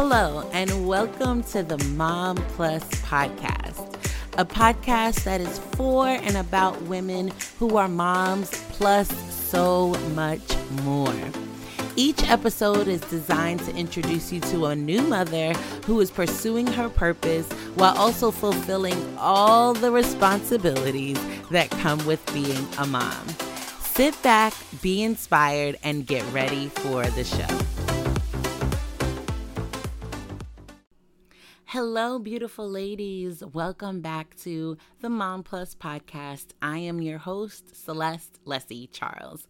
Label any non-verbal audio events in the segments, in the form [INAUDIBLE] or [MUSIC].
Hello, and welcome to the Mom Plus podcast, a podcast that is for and about women who are moms plus so much more. Each episode is designed to introduce you to a new mother who is pursuing her purpose while also fulfilling all the responsibilities that come with being a mom. Sit back, be inspired, and get ready for the show. Hello, beautiful ladies. Welcome back to the Mom Plus podcast. I am your host, Celeste Leslie Charles.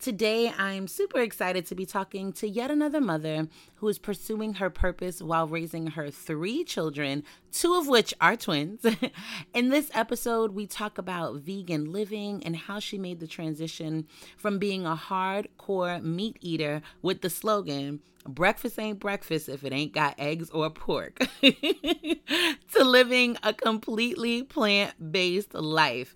Today, I'm super excited to be talking to yet another mother who is pursuing her purpose while raising her three children, two of which are twins. [LAUGHS] In this episode, we talk about vegan living and how she made the transition from being a hardcore meat eater with the slogan, breakfast ain't breakfast if it ain't got eggs or pork, [LAUGHS] to living a completely plant based life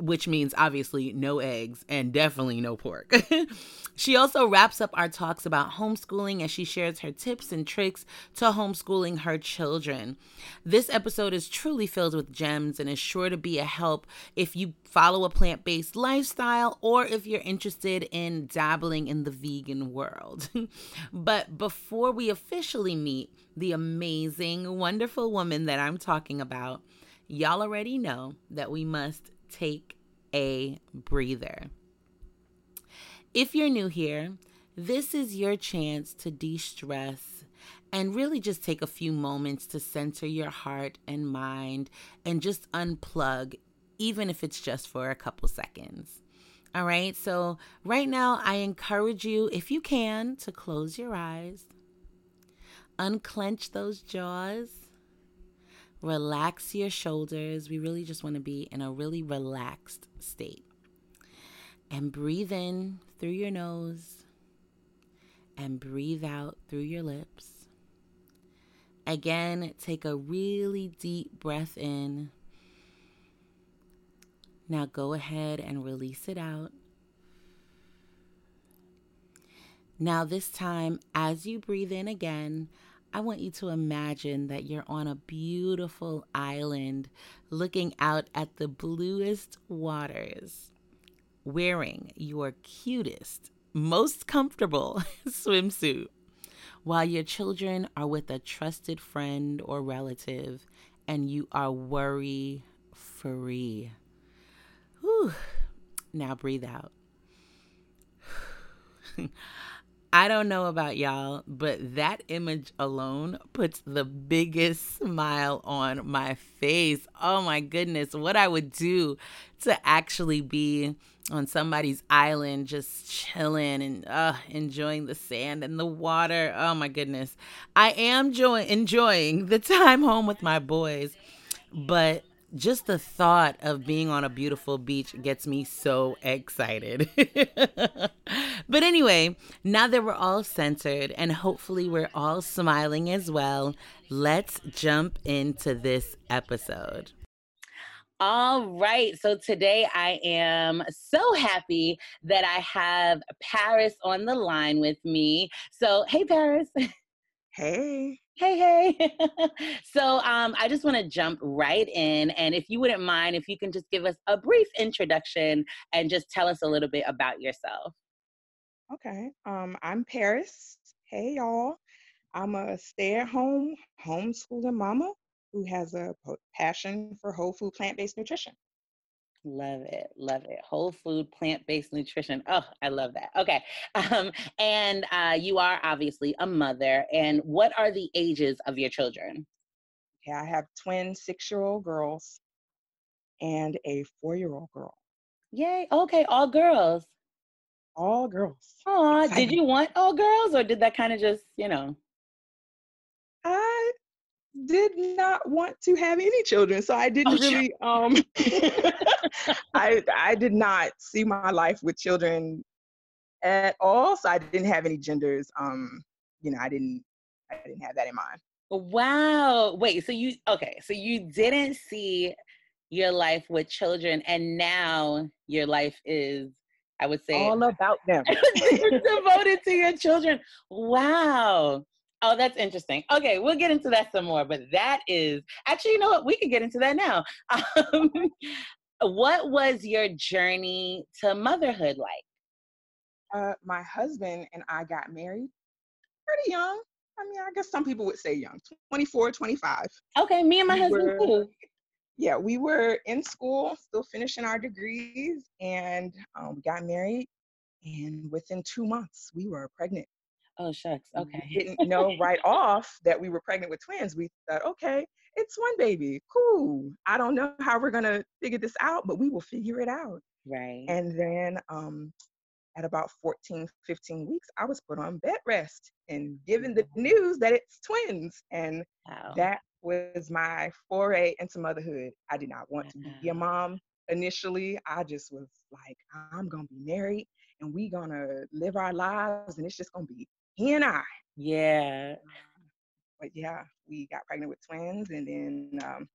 which means obviously no eggs and definitely no pork. [LAUGHS] she also wraps up our talks about homeschooling as she shares her tips and tricks to homeschooling her children. This episode is truly filled with gems and is sure to be a help if you follow a plant based lifestyle or if you're interested in dabbling in the vegan world. [LAUGHS] but before we officially meet the amazing, wonderful woman that I'm talking about, y'all already know that we must take a breather. If you're new here, this is your chance to de stress and really just take a few moments to center your heart and mind and just unplug, even if it's just for a couple seconds. All right, so right now, I encourage you, if you can, to close your eyes, unclench those jaws Relax your shoulders. We really just want to be in a really relaxed state. And breathe in through your nose and breathe out through your lips. Again, take a really deep breath in. Now go ahead and release it out. Now, this time, as you breathe in again, I want you to imagine that you're on a beautiful island looking out at the bluest waters, wearing your cutest, most comfortable [LAUGHS] swimsuit, while your children are with a trusted friend or relative and you are worry free. Now breathe out. [SIGHS] [LAUGHS] I don't know about y'all, but that image alone puts the biggest smile on my face. Oh my goodness, what I would do to actually be on somebody's island just chilling and uh, enjoying the sand and the water. Oh my goodness. I am joy- enjoying the time home with my boys, but just the thought of being on a beautiful beach gets me so excited. [LAUGHS] but anyway, now that we're all centered and hopefully we're all smiling as well, let's jump into this episode. All right. So today I am so happy that I have Paris on the line with me. So, hey, Paris. [LAUGHS] Hey. Hey, hey. [LAUGHS] so um, I just want to jump right in. And if you wouldn't mind, if you can just give us a brief introduction and just tell us a little bit about yourself. Okay. Um, I'm Paris. Hey, y'all. I'm a stay at home homeschooling mama who has a passion for whole food plant based nutrition. Love it. Love it. Whole food, plant based nutrition. Oh, I love that. Okay. [LAUGHS] Um, and uh, you are obviously a mother. And what are the ages of your children? Yeah, I have twin six year old girls and a four year old girl. Yay. Okay. All girls. All girls. Oh, did you want all girls or did that kind of just, you know? I did not want to have any children so i didn't oh, really um [LAUGHS] i i did not see my life with children at all so i didn't have any genders um you know i didn't i didn't have that in mind. Wow wait so you okay so you didn't see your life with children and now your life is i would say all about them. [LAUGHS] devoted to your children. Wow Oh, that's interesting. Okay, we'll get into that some more, but that is actually, you know what? We could get into that now. [LAUGHS] Um, what was your journey to motherhood like? Uh, my husband and I got married pretty young. I mean, I guess some people would say young, 24, 25. Okay, me and my we husband were, too. Yeah, we were in school, still finishing our degrees, and um, we got married. And within two months, we were pregnant. Oh, shucks. Okay. Didn't know [LAUGHS] right off that we were pregnant with twins. We thought, okay, it's one baby. Cool. I don't know how we're going to figure this out, but we will figure it out. Right. And then um, at about 14, 15 weeks, I was put on bed rest and given the news that it's twins. And wow. that was my foray into motherhood. I did not want to be a mom initially. I just was like, I'm going to be married and we going to live our lives and it's just going to be he and I. Yeah. But yeah, we got pregnant with twins and then um,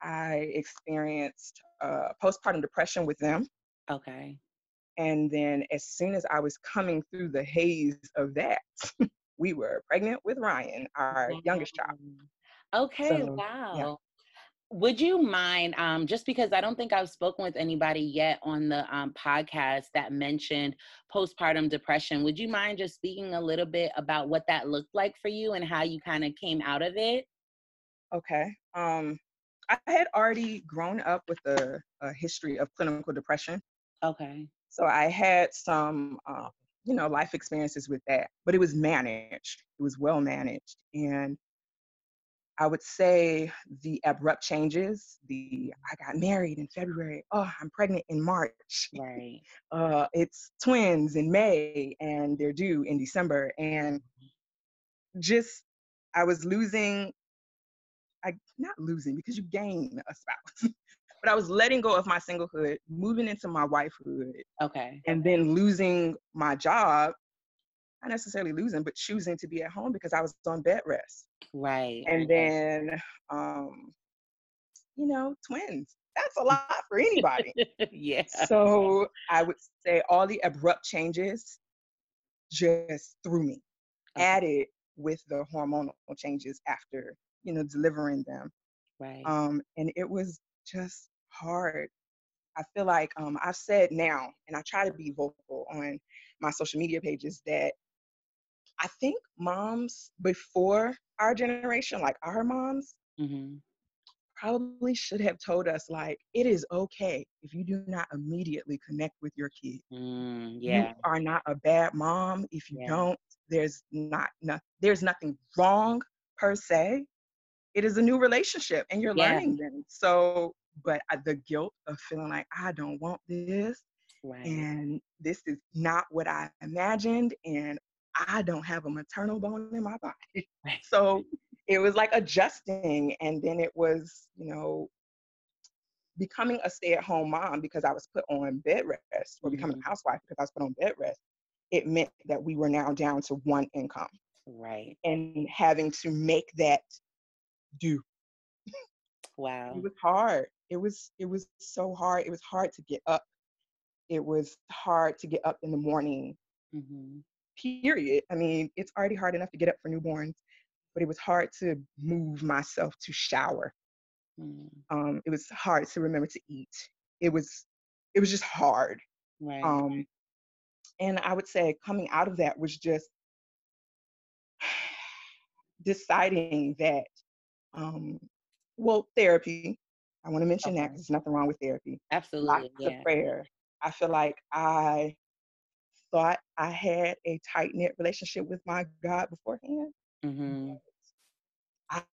I experienced uh, postpartum depression with them. Okay. And then as soon as I was coming through the haze of that, [LAUGHS] we were pregnant with Ryan, our youngest child. Okay, so, wow. Would you mind, um, just because I don't think I've spoken with anybody yet on the um, podcast that mentioned postpartum depression, would you mind just speaking a little bit about what that looked like for you and how you kind of came out of it? Okay. Um, I had already grown up with a, a history of clinical depression. Okay. So I had some, uh, you know, life experiences with that, but it was managed. It was well managed, and I would say the abrupt changes. The I got married in February. Oh, I'm pregnant in March. Right. [LAUGHS] Uh, it's twins in May, and they're due in December, and just I was losing. I not losing because you gain a spouse, [LAUGHS] but I was letting go of my singlehood, moving into my wifehood. Okay. And then losing my job, not necessarily losing, but choosing to be at home because I was on bed rest. Right. And then, um, you know, twins. That's a [LAUGHS] lot for anybody. yeah. So I would say all the abrupt changes just threw me, okay. added with the hormonal changes after, you know, delivering them. Right. Um, and it was just hard. I feel like um, I've said now, and I try to be vocal on my social media pages, that I think moms before our generation, like our moms, mm-hmm. probably should have told us, like, it is okay if you do not immediately connect with your kid. Mm, yeah. You are not a bad mom if you yeah. don't. There's not, not there's nothing wrong per se. It is a new relationship and you're yeah. learning them. So but the guilt of feeling like I don't want this. Right. And this is not what I imagined. And I don't have a maternal bone in my body. [LAUGHS] So it was like adjusting. And then it was, you know, becoming a stay at home mom because I was put on bed rest or becoming mm-hmm. a housewife because I was put on bed rest. It meant that we were now down to one income. Right. And having to make that do. Wow. It was hard it was it was so hard it was hard to get up it was hard to get up in the morning mm-hmm. Period i mean it's already hard enough to get up for newborns but it was hard to move myself to shower mm. um, it was hard to remember to eat it was it was just hard right. um, and i would say coming out of that was just [SIGHS] deciding that um, well therapy I want to mention okay. that because there's nothing wrong with therapy. Absolutely. Lots yeah. of prayer. I feel like I thought I had a tight knit relationship with my God beforehand. Mm-hmm.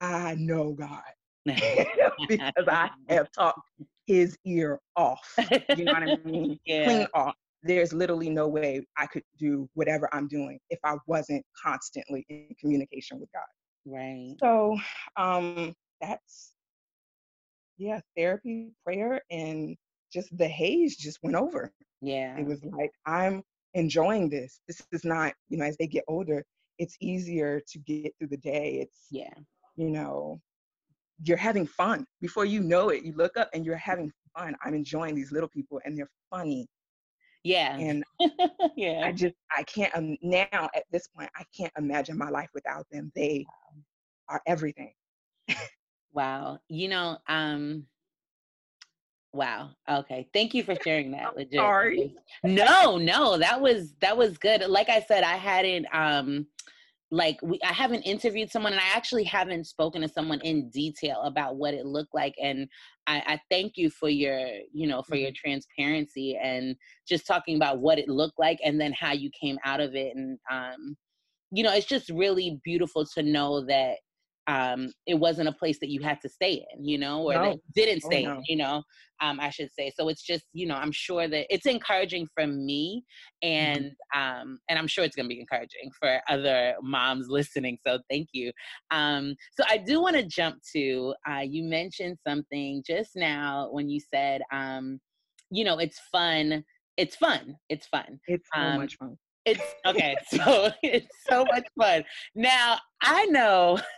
I know God [LAUGHS] [LAUGHS] because I have talked his ear off. You know what I mean? [LAUGHS] yeah. Clean off. There's literally no way I could do whatever I'm doing if I wasn't constantly in communication with God. Right. So um, that's yeah, therapy, prayer, and just the haze just went over. Yeah. It was like, I'm enjoying this. This is not, you know, as they get older, it's easier to get through the day. It's, yeah, you know, you're having fun. Before you know it, you look up and you're having fun. I'm enjoying these little people and they're funny. Yeah. And [LAUGHS] yeah. I just I can't um, now at this point I can't imagine my life without them. They are everything. [LAUGHS] wow. You know, um Wow. Okay. Thank you for sharing that. Legit. Sorry. No, no, that was that was good. Like I said, I hadn't um like we I haven't interviewed someone and I actually haven't spoken to someone in detail about what it looked like. And I, I thank you for your, you know, for your Mm-hmm. transparency and just talking about what it looked like and then how you came out of it. And um, you know, it's just really beautiful to know that um it wasn't a place that you had to stay in you know or No. that didn't Oh, stay no. in you know um i should say so it's just you know i'm sure that it's encouraging for me Mm-hmm. and um and i'm sure it's going to be encouraging for other moms listening so thank you um so i do want to jump to uh you mentioned something just now when you said um you know it's fun it's fun it's fun It's so Um, much fun. it's okay [LAUGHS] so [LAUGHS] it's so much fun now i know [LAUGHS]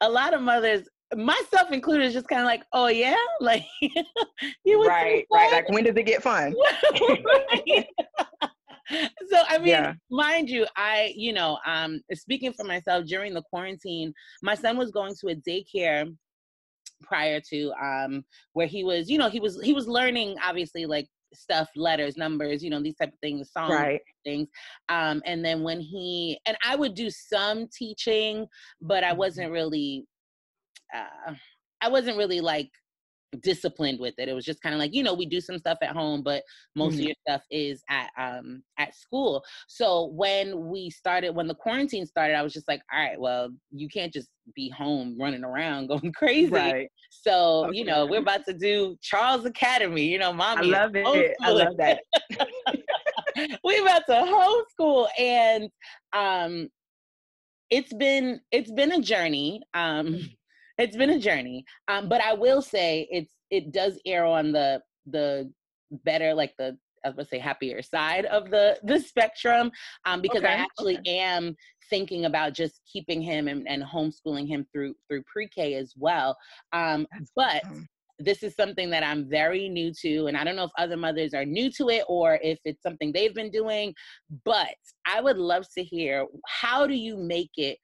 a lot of mothers myself included is just kind of like oh yeah [LAUGHS] like you Right, right. Like when does it get fun? [LAUGHS] Right. [LAUGHS] so i mean Yeah. mind you i you know um speaking for myself during the quarantine my son was going to a daycare prior to um where he was you know he was he was learning obviously like stuff letters numbers you know these type of things songs Right. things um and then when he and i would do some teaching but i Mhm. wasn't really uh i wasn't really like disciplined with it it was just kind of like you know we do some stuff at home but most of Mhm. your stuff is at um at school so when we started when the quarantine started i was just like all right well you can't just be home running around [LAUGHS] going crazy Right. so you know we're about to do charles academy you know mommy. I love it. I love that. [LAUGHS] we're about to homeschool and um it's been it's been a journey um it's been a journey um but i will say it's it does err on the the better like the I was gonna say happier side of the the spectrum um because I actually okay. am thinking about just keeping him and, and homeschooling him through through pre-K as well um but awesome. this is something that I'm very new to, and I don't know if other mothers are new to it or if it's something they've been doing. But I would love to hear how do you make it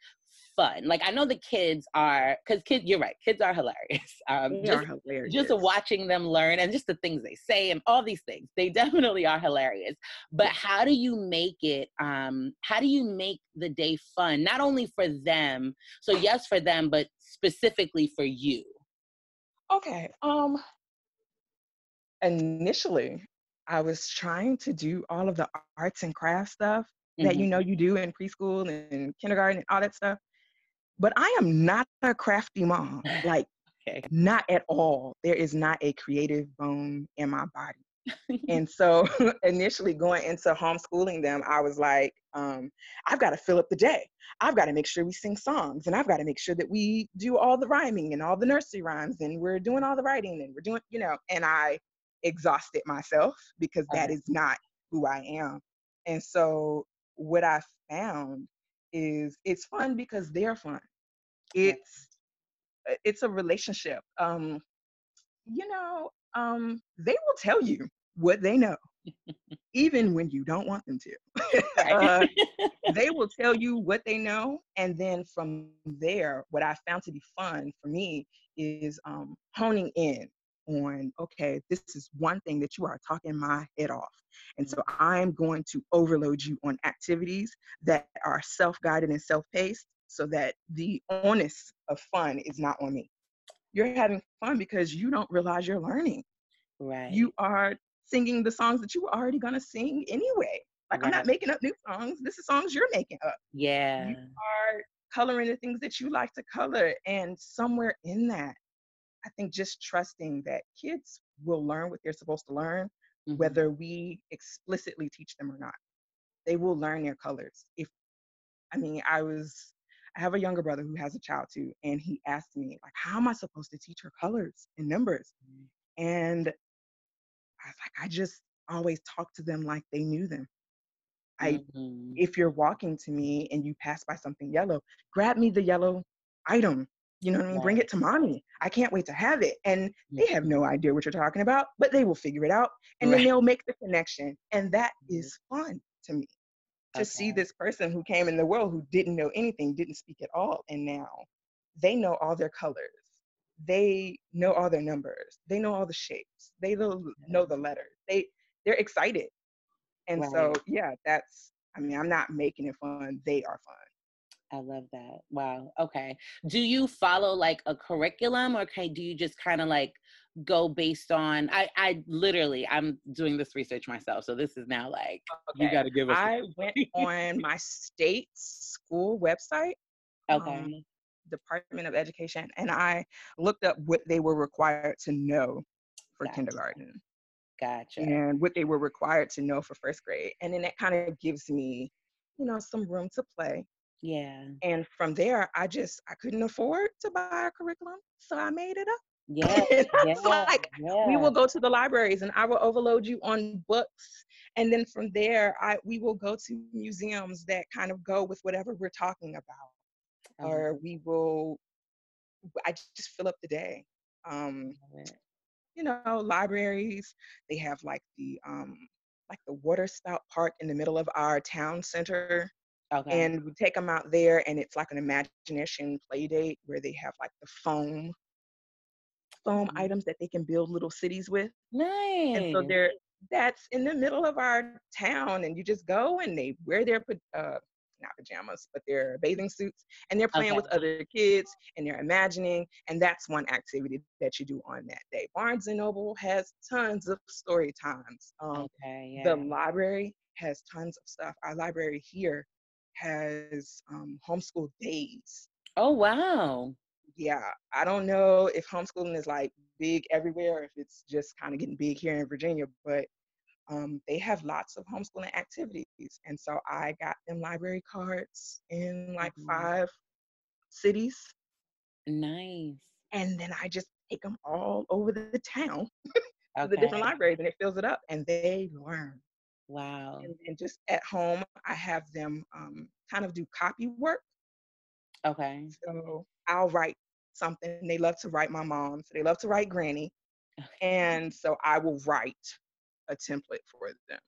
fun? Like I know the kids are because kids, you're right, kids are hilarious. [LAUGHS] Um, They just are hilarious. just watching them learn and just the things they say and all these things they [LAUGHS] definitely are hilarious but how do you make it um how do you make the day fun not only for them so yes for them but specifically for you Okay. Um initially I was trying to do all of the arts and crafts stuff that you Mhm. know you do in preschool and kindergarten and all that stuff. But I am not a crafty mom. Like okay not at all. There is not a creative bone in my body. [LAUGHS] And so [LAUGHS] initially going into homeschooling them, I was like, um, I've got to fill up the day. I've got to make sure we sing songs and I've got to make sure that we do all the rhyming and all the nursery rhymes and we're doing all the writing and we're doing, you know, and I exhausted myself because that is not who I am. And so what I found is it's fun because they're fun. It's uh, it's a relationship. Um, you know, um, they will tell you what they know, even when you don't want them to. [LAUGHS] Uh, [LAUGHS] they will tell you what they know, and then from there, what I found to be fun for me is um, honing in on okay, this is one thing that you are talking my head off, and mm. so I'm going to overload you on activities that are self-guided and self-paced, so that the onus of fun is not on me. You're having fun because you don't realize you're learning right. you are singing the songs that you were already gonna sing anyway. Like I'm not making up new songs. This is songs you're making up. yeah. You are coloring the things that you like to color, and somewhere in that, I think just trusting that kids will learn what they're supposed to learn, Mhm. whether we explicitly teach them or not. They will learn their colors. If I mean, I was. I have a younger brother who has a child too, and he asked me, like, how am I supposed to teach her colors and numbers? And I was like, I just always talk to them like they knew them. I Mhm. if you're walking to me and you pass by something yellow, grab me the yellow item. You know what I mean? Right. Bring it to mommy. I can't wait to have it. And they have no idea what you're talking about, but they will figure it out and right. then they'll make the connection. And that mm-hmm. is fun to me to okay. see this person who came in the world who didn't know anything, didn't speak at all. And now they know all their colors. They know all their numbers. They know all the shapes. They know, know the letters. They they're excited. And right. so yeah, that's I mean, I'm not making it fun. They are fun. I love that. Wow. Okay. Do you follow like a curriculum or can, do you just kind of like go based on I I literally I'm doing this research myself. So this is now like okay. you got to give us I went [LAUGHS] on my state school website. Okay. Um, Department of Education and I looked up what they were required to know for gotcha. kindergarten. Gotcha. And what they were required to know for first grade. And then it kind of gives me, you know, some room to play. Yeah. And from there, I just I couldn't afford to buy a curriculum, so I made it up. Yeah, [LAUGHS] yeah, like yeah. we will go to the libraries and I will overload you on books. And then from there, I we will go to museums that kind of go with whatever we're talking about. Uh-huh. Or we will I just fill up the day. Um you know, libraries, they have like the um like the water spout park in the middle of our town center Okay. And we take them out there, and it's like an imagination play date where they have like the foam, foam mm-hmm. items that they can build little cities with. Nice. And so they're that's in the middle of our town, and you just go and they wear their uh, not pajamas, but their bathing suits, and they're playing okay. with other kids and they're imagining, and that's one activity that you do on that day. Barnes and Noble has tons of story times. Um, okay, yeah. The library has tons of stuff. Our library here has um, homeschool days. Oh, wow. Yeah, I don't know if homeschooling is like big everywhere, if it's just kind of getting big here in Virginia, but um, they have lots of homeschooling activities. And so I got them library cards in like mm-hmm. five cities. Nice. And then I just take them all over the town [LAUGHS] to okay. the different libraries and it fills it up and they learn. Wow. And, and just at home, I have them um, kind of do copy work. Okay. So I'll write something. They love to write my mom, so they love to write granny. Okay. And so I will write a template for them.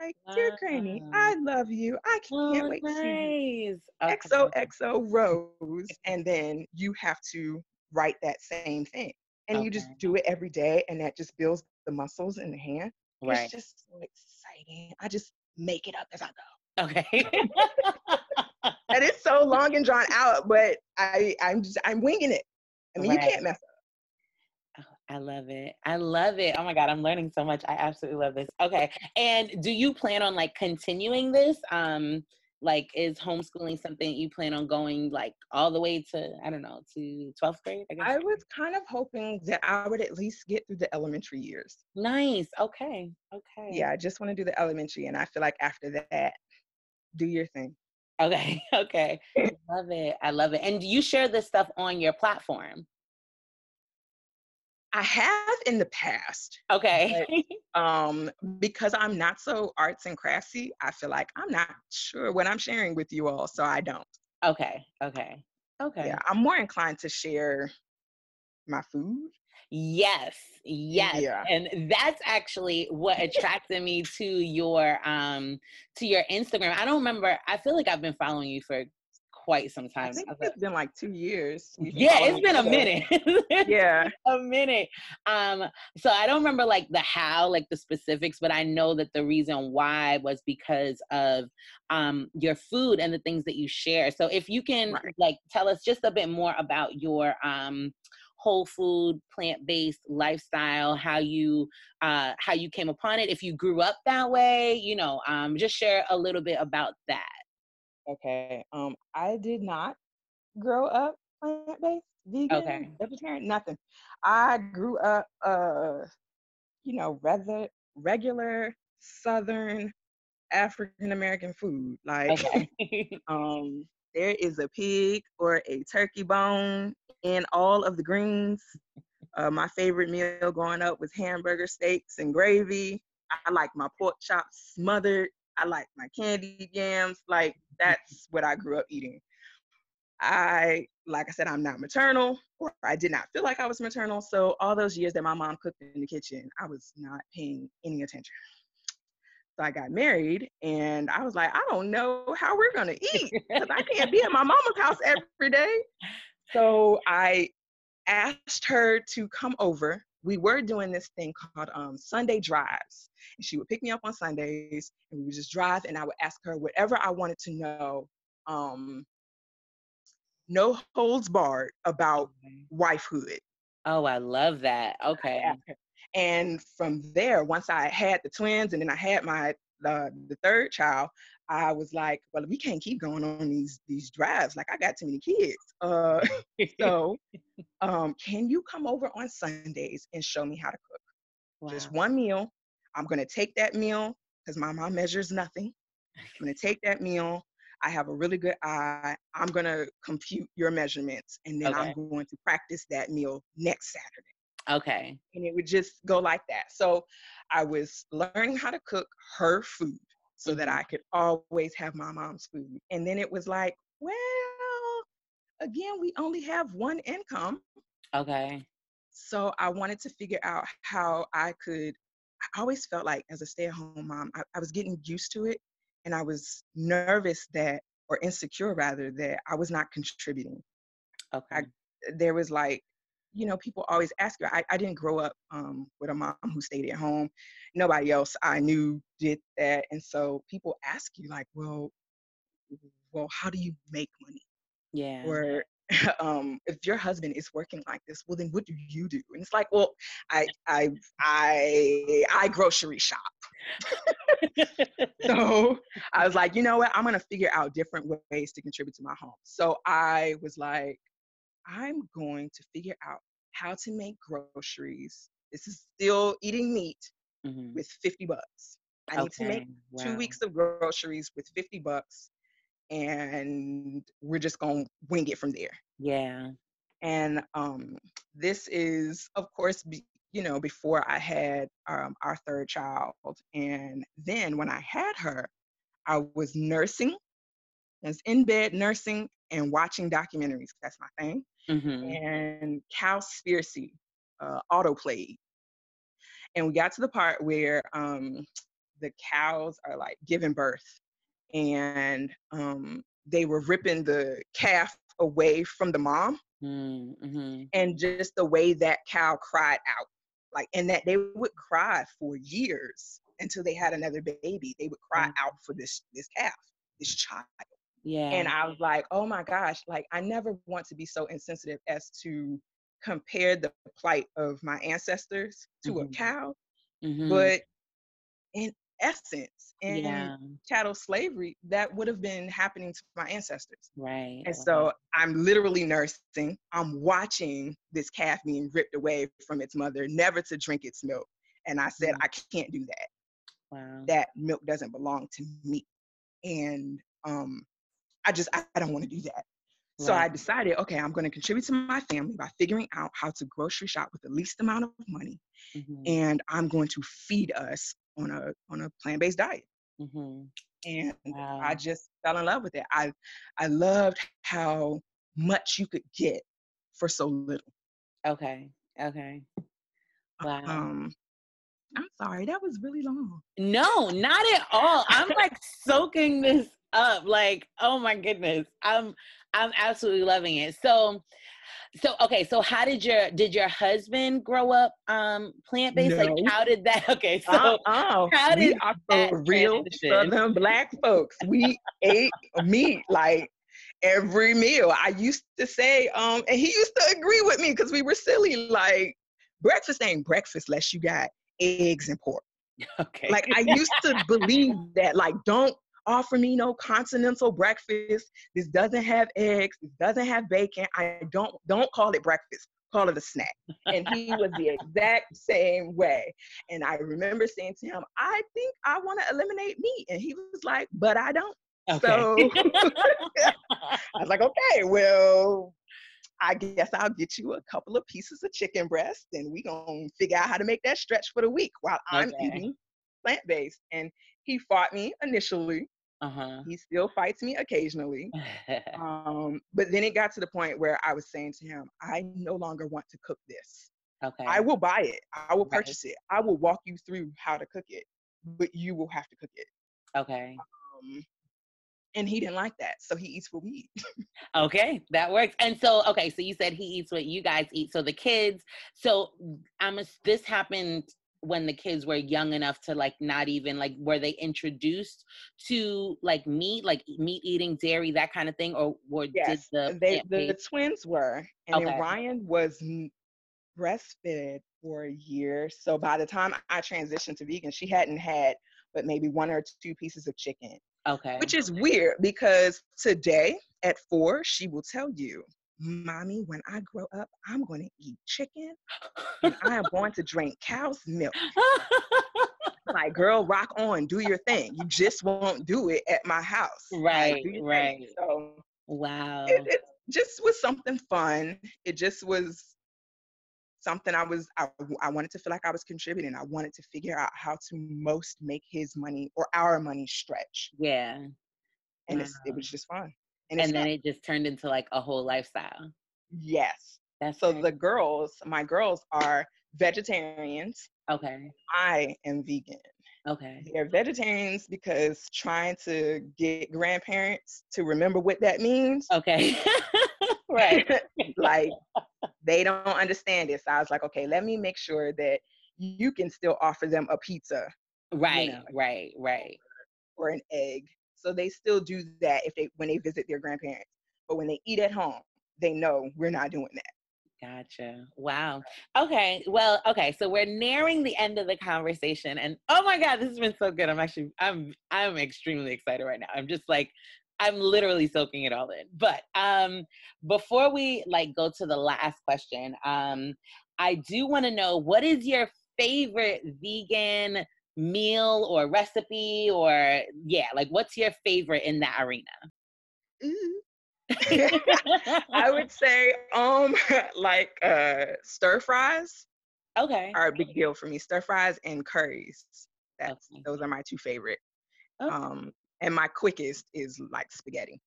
Like, dear Granny, I love you. I can't oh, wait nice. to see you. Okay. XOXO Rose. And then you have to write that same thing. And okay. you just do it every day, and that just builds the muscles in the hand. Right. It's just so exciting. I just make it up as I go. Okay. [LAUGHS] and it's so long and drawn out, but I I'm just I'm winging it. I mean, right. you can't mess up. Oh, I love it. I love it. Oh my God, I'm learning so much. I absolutely love this. Okay. And do you plan on like continuing this? Um, like is homeschooling something you plan on going like all the way to i don't know to 12th grade i, guess? I was kind of hoping that i would at least get through the elementary years. Nice okay okay. Yeah i just want to do the elementary and i feel like after that do your thing. Okay [LAUGHS] okay. Love it i love it and you share this stuff on your platform I have in the past. Okay. But, [LAUGHS] um, because I'm not so arts and craftsy, I feel like I'm not sure what I'm sharing with you all, so I don't. Okay. Okay. Okay. Yeah, I'm more inclined to share my food. Yes, yes. Yeah. And that's actually what attracted me to your um to your Instagram. I don't remember. I feel like I've been following you for quite some time. I think it's been like two years. [LAUGHS] Yeah, it's been a minute. [LAUGHS] yeah, a minute. Um, so I don't remember like the how, like the specifics, but I know that the reason why was because of um your food and the things that you share. So if you can right. like tell us just a bit more about your um whole food plant-based lifestyle how you uh how you came upon it if you grew up that way you know um just share a little bit about that Okay. Um, I did not grow up plant based, vegan, okay. vegetarian, nothing. I grew up, uh, you know, rather regular Southern African American food. Like, okay. [LAUGHS] um, there is a pig or a turkey bone in all of the greens. Uh, my favorite meal growing up was hamburger steaks and gravy. I like my pork chops smothered I like my candy yams. Like that's what I grew up eating. I like I said, I'm not maternal, or I did not feel like I was maternal. So all those years that my mom cooked in the kitchen, I was not paying any attention. So I got married, and I was like, I don't know how we're gonna eat because I can't be at my mama's house every day. So I asked her to come over. We were doing this thing called um, Sunday drives, and she would pick me up on Sundays, and we would just drive, and I would ask her whatever I wanted to know um, no holds barred about wifehood. Oh, I love that. Okay. [LAUGHS] And from there, once I had the twins and then I had my uh, the third child, I was like, well, we can't keep going on these these drives. Like I got too many kids. Uh, [LAUGHS] so, [LAUGHS] um, can you come over on Sundays and show me how to cook? Wow. Just one meal. I'm gonna take that meal because my mom measures nothing. I'm gonna take that meal. I have a really good eye. I'm going to compute your measurements and then okay. I'm going to practice that meal next Saturday. Okay. And it would just go like that. So I was learning how to cook her food so that mm-hmm. I could always have my mom's food. And then it was like, well, again, we only have one income. Okay. So I wanted to figure out how I could. I always felt like as a stay at home mom, I, I was getting used to it and I was nervous that, or insecure rather, that I was not contributing. Okay. I, there was like, you know, people always ask you. I, I didn't grow up um, with a mom who stayed at home. Nobody else I knew did that, and so people ask you like, well, well, how do you make money? Yeah. Or [LAUGHS] um, if your husband is working like this, well, then what do you do? And it's like, well, I I I I grocery shop. [LAUGHS] so I was like, you know what? I'm gonna figure out different ways to contribute to my home. So I was like, I'm going to figure out how to make groceries. This is still eating meat mm-hmm. with 50 bucks. I okay. need to make wow. two weeks of groceries with 50 bucks and we're just going to wing it from there. Yeah. And um, this is, of course, be, you know, before I had um, our third child. And then when I had her, I was nursing, I was in bed nursing and watching documentaries. That's my thing. Mm-hmm. And Cowspiracy uh, autoplayed. And we got to the part where um, the cows are like giving birth and um, they were ripping the calf away from the mom mm-hmm. and just the way that cow cried out like and that they would cry for years until they had another baby they would cry mm-hmm. out for this this calf this child yeah and i was like oh my gosh like i never want to be so insensitive as to compare the plight of my ancestors to mm-hmm. a cow mm-hmm. but in essence in yeah. chattel slavery that would have been happening to my ancestors. Right. And so I'm literally nursing, I'm watching this calf being ripped away from its mother, never to drink its milk. And I said, mm-hmm. I can't do that. Wow. That milk doesn't belong to me. And um, I just, I, I don't want to do that. Right. So I decided, okay, I'm going to contribute to my family by figuring out how to grocery shop with the least amount of money. Mm-hmm. And I'm going to feed us on a on a plant-based diet. Mm-hmm. And wow. I just fell in love with it. I I loved how much you could get for so little. Okay. Okay. Wow. Um, I'm sorry, that was really long. No, not at all. I'm [LAUGHS] like soaking this up. Like, oh my goodness. I'm I'm absolutely loving it. So so okay, so how did your did your husband grow up um plant based? No. Like how did that? [LAUGHS] Okay, so uh, uh, how did we are real Southern black folks? We ate meat like every meal. I used to say, um, and he used to agree with me because we were silly. Like breakfast ain't breakfast unless you got eggs and pork. [LAUGHS] Okay. Like I used to believe that. Like don't offer me no continental breakfast. This doesn't have eggs. This doesn't have bacon. I don't don't call it breakfast. Call it a snack. And he was the exact same way. And I remember saying to him, I think I want to eliminate meat. And he was like, but I don't. Okay. So [LAUGHS] I was like, okay, well, I guess I'll get you a couple of pieces of chicken breast and we gonna figure out how to make that stretch for the week while I'm okay. eating plant-based. And he fought me initially Uh-huh. He still fights me occasionally. [LAUGHS] um, but then it got to the point where I was saying to him, I no longer want to cook this. Okay. I will buy it. I will purchase right. it. I will walk you through how to cook it, but you will have to cook it. Okay. Um, and he didn't like that, so he eats what we eat. okay, that works. And so, okay, so you said he eats what you guys eat. So the kids. So I'm. A, this happened when the kids were young enough to like not even like were they introduced to like meat like meat eating dairy that kind of thing or were yes, the they, the, the twins were and okay. ryan was breastfed for a year so by the time i transitioned to vegan she hadn't had but maybe one or two pieces of chicken okay which is weird because today at four she will tell you Mommy, when I grow up, I'm going to eat chicken and I am going to drink cow's milk. [LAUGHS] like, girl, rock on, do your thing. You just won't do it at my house. Right, like, right. Thing. So, wow. It, it just was something fun. It just was something I was, I, I wanted to feel like I was contributing. I wanted to figure out how to most make his money or our money stretch. Yeah. And wow. it was just fun. And, and then not, it just turned into like a whole lifestyle. Yes. That's so the girls, my girls are vegetarians. Okay. I am vegan. Okay. They're vegetarians because trying to get grandparents to remember what that means. Okay. [LAUGHS] right. [LAUGHS] like they don't understand it. So I was like, okay, let me make sure that you can still offer them a pizza. Right, you know, right, right. Or an egg so they still do that if they when they visit their grandparents. But when they eat at home, they know we're not doing that. Gotcha. Wow. Okay. Well, okay. So we're nearing the end of the conversation and oh my God, this has been so good. I'm actually I'm I'm extremely excited right now. I'm just like I'm literally soaking it all in. But um before we like go to the last question, um I do want to know what is your favorite vegan meal or recipe or yeah like what's your favorite in that arena [LAUGHS] i would say um [LAUGHS] like uh stir fries okay are a big deal for me stir fries and curries that's okay. those are my two favorite okay. um and my quickest is like spaghetti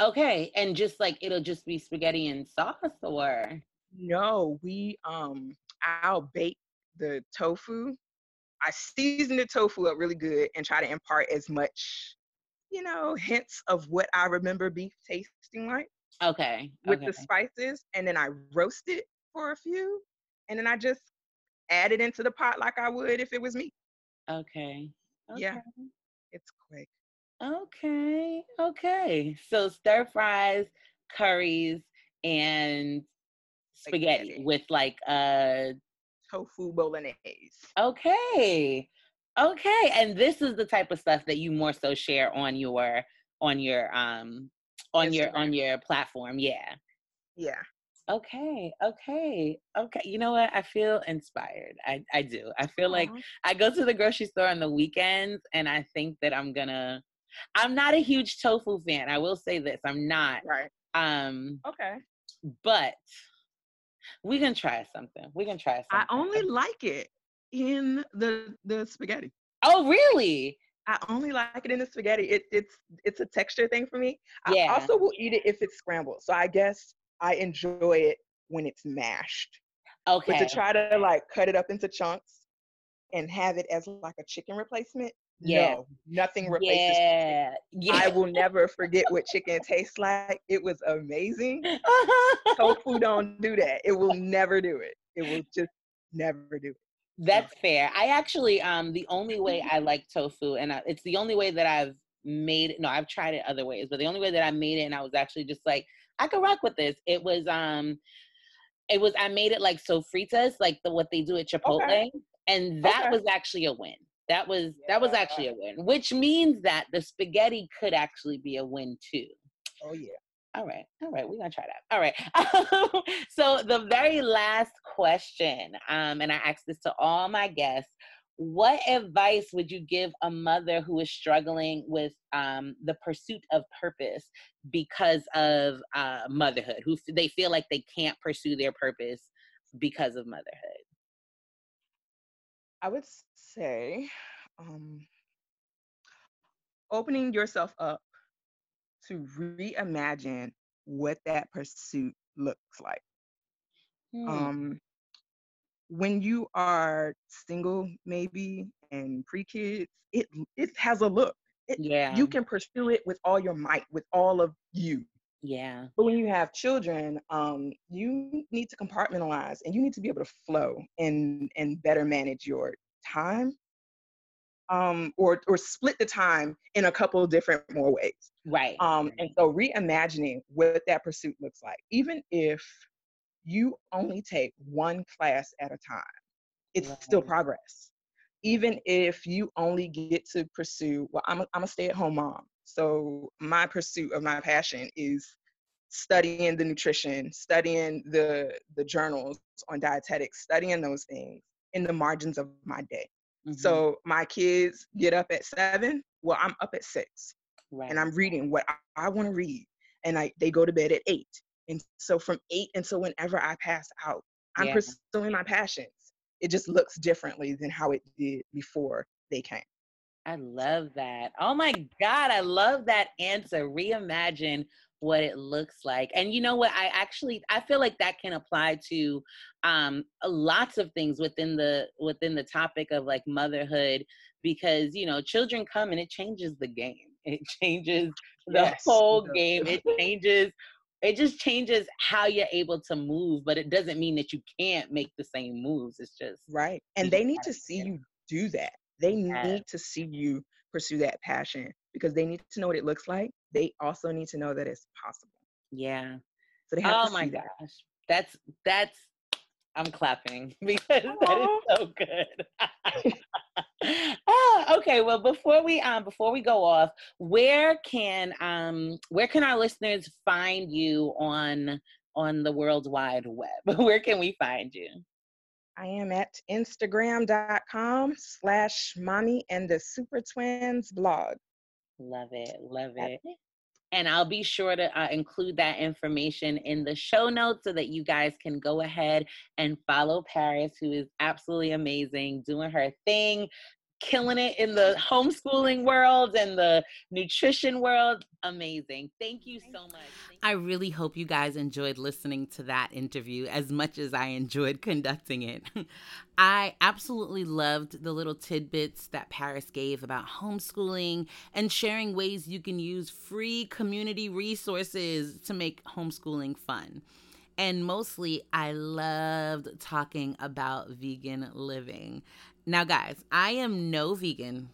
okay and just like it'll just be spaghetti and sauce or no we um i'll bake the tofu I season the tofu up really good and try to impart as much, you know, hints of what I remember beef tasting like. Okay. With okay. the spices, and then I roast it for a few, and then I just add it into the pot like I would if it was meat. Okay. okay. Yeah. Quick. Okay. Okay. So stir fries, curries, and spaghetti, spaghetti. with like uh tofu bolognese. Okay. Okay. And this is the type of stuff that you more so share on your on your um on Instagram. your on your platform. Yeah. Yeah. Okay, okay, okay. You know what? I feel inspired. I, I do. I feel Aww. like I go to the grocery store on the weekends and I think that I'm gonna I'm not a huge tofu fan. I will say this. I'm not. Right. Um Okay. But we can try something. We can try something. I only like it in the the spaghetti. Oh, really? I only like it in the spaghetti. It, it's it's a texture thing for me. Yeah. I also will eat it if it's scrambled. So I guess I enjoy it when it's mashed. Okay. But to try to like cut it up into chunks and have it as like a chicken replacement, yeah. No, nothing replaces yeah. yeah. I will never forget what [LAUGHS] chicken tastes like. It was amazing. Tofu [LAUGHS] don't do that. It will never do it. It will just never do it. That's fair. I actually um the only way I like tofu and I, it's the only way that I've made it. No, I've tried it other ways, but the only way that I made it and I was actually just like I could rock with this. It was um it was I made it like sofritas, like the what they do at Chipotle, okay. and that okay. was actually a win. That was yeah. that was actually a win, which means that the spaghetti could actually be a win too. Oh yeah. All right, all right, we're gonna try that. All right. [LAUGHS] so the very last question, um, and I ask this to all my guests: What advice would you give a mother who is struggling with um, the pursuit of purpose because of uh, motherhood? Who they feel like they can't pursue their purpose because of motherhood? I would say, um, opening yourself up to reimagine what that pursuit looks like. Hmm. Um, when you are single, maybe and pre-kids, it it has a look. It, yeah, you can pursue it with all your might, with all of you. Yeah. But when you have children, um, you need to compartmentalize and you need to be able to flow and and better manage your time um, or or split the time in a couple different more ways. Right. Um, and so reimagining what that pursuit looks like, even if you only take one class at a time, it's right. still progress. Even if you only get to pursue, well, I'm a, I'm a stay-at-home mom, so my pursuit of my passion is studying the nutrition, studying the the journals on dietetics, studying those things in the margins of my day. Mm-hmm. So my kids get up at seven. Well, I'm up at six, right. and I'm reading what I, I want to read, and I they go to bed at eight. And so from eight until whenever I pass out, I'm yeah. pursuing my passions. It just looks differently than how it did before they came. I love that. Oh my God, I love that answer. Reimagine what it looks like and you know what i actually i feel like that can apply to um lots of things within the within the topic of like motherhood because you know children come and it changes the game it [LAUGHS] changes the yes, whole game it changes it just changes how you're able to move but it doesn't mean that you can't make the same moves it's just right and they need to see you do that they need to see you pursue that passion because they need to know what it looks like they also need to know that it's possible. Yeah. So they have oh my gosh. That. That's that's I'm clapping [LAUGHS] because Aww. that is so good. [LAUGHS] oh, okay. Well, before we um before we go off, where can um where can our listeners find you on on the world wide web? [LAUGHS] where can we find you? I am at Instagram.com slash mommy and the super twins blog. Love it. Love it. And I'll be sure to uh, include that information in the show notes so that you guys can go ahead and follow Paris, who is absolutely amazing, doing her thing, killing it in the homeschooling world and the nutrition world. Amazing. Thank you so much. I really hope you guys enjoyed listening to that interview as much as I enjoyed conducting it. [LAUGHS] I absolutely loved the little tidbits that Paris gave about homeschooling and sharing ways you can use free community resources to make homeschooling fun. And mostly, I loved talking about vegan living. Now, guys, I am no vegan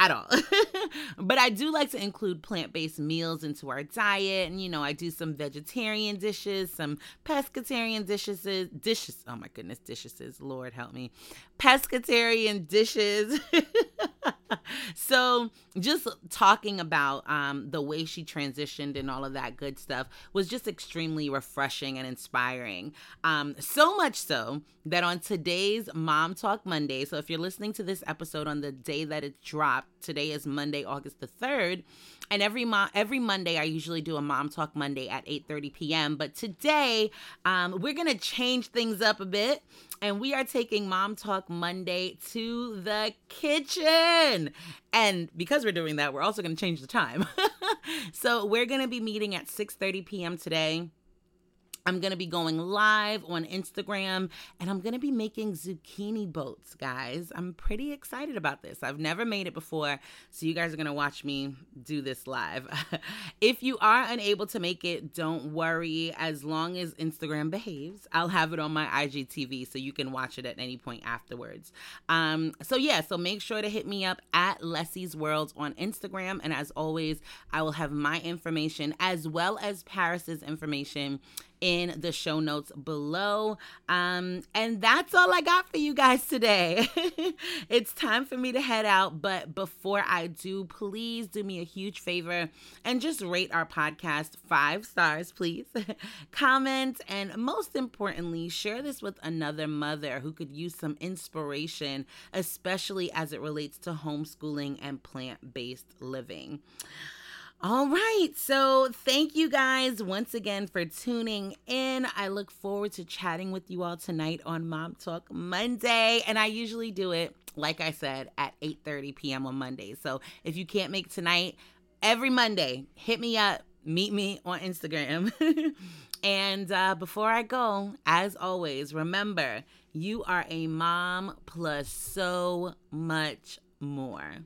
at all. [LAUGHS] but I do like to include plant based meals into our diet. And, you know, I do some vegetarian dishes, some pescatarian dishes, dishes. Oh my goodness, dishes. Lord help me. Pescatarian dishes. [LAUGHS] [LAUGHS] so just talking about um, the way she transitioned and all of that good stuff was just extremely refreshing and inspiring. Um, so much so that on today's Mom Talk Monday, so if you're listening to this episode on the day that it dropped, today is Monday, August the 3rd. And every mo- every Monday, I usually do a Mom Talk Monday at 8:30 p.m. But today, um, we're gonna change things up a bit, and we are taking Mom Talk Monday to the kitchen. And because we're doing that, we're also gonna change the time. [LAUGHS] so we're gonna be meeting at 6:30 p.m. today I'm going to be going live on Instagram and I'm going to be making zucchini boats, guys. I'm pretty excited about this. I've never made it before, so you guys are going to watch me do this live. [LAUGHS] if you are unable to make it, don't worry. As long as Instagram behaves, I'll have it on my IGTV so you can watch it at any point afterwards. Um, so, yeah, so make sure to hit me up at Leslie's World on Instagram. And as always, I will have my information as well as Paris's information in the show notes below. Um, and that's all I got for you guys today. [LAUGHS] it's time for me to head out. But before I do, please do me a huge favor and just rate our podcast five stars, please. [LAUGHS] Comment, and most importantly, share this with another mother who could use some inspiration, especially as it relates to homeschooling and plant based living. All right. So, thank you guys once again for tuning in. I look forward to chatting with you all tonight on Mom Talk Monday, and I usually do it like I said at 8:30 p.m. on Mondays. So, if you can't make tonight, every Monday, hit me up, meet me on Instagram. [LAUGHS] and uh, before I go, as always, remember you are a mom plus so much more.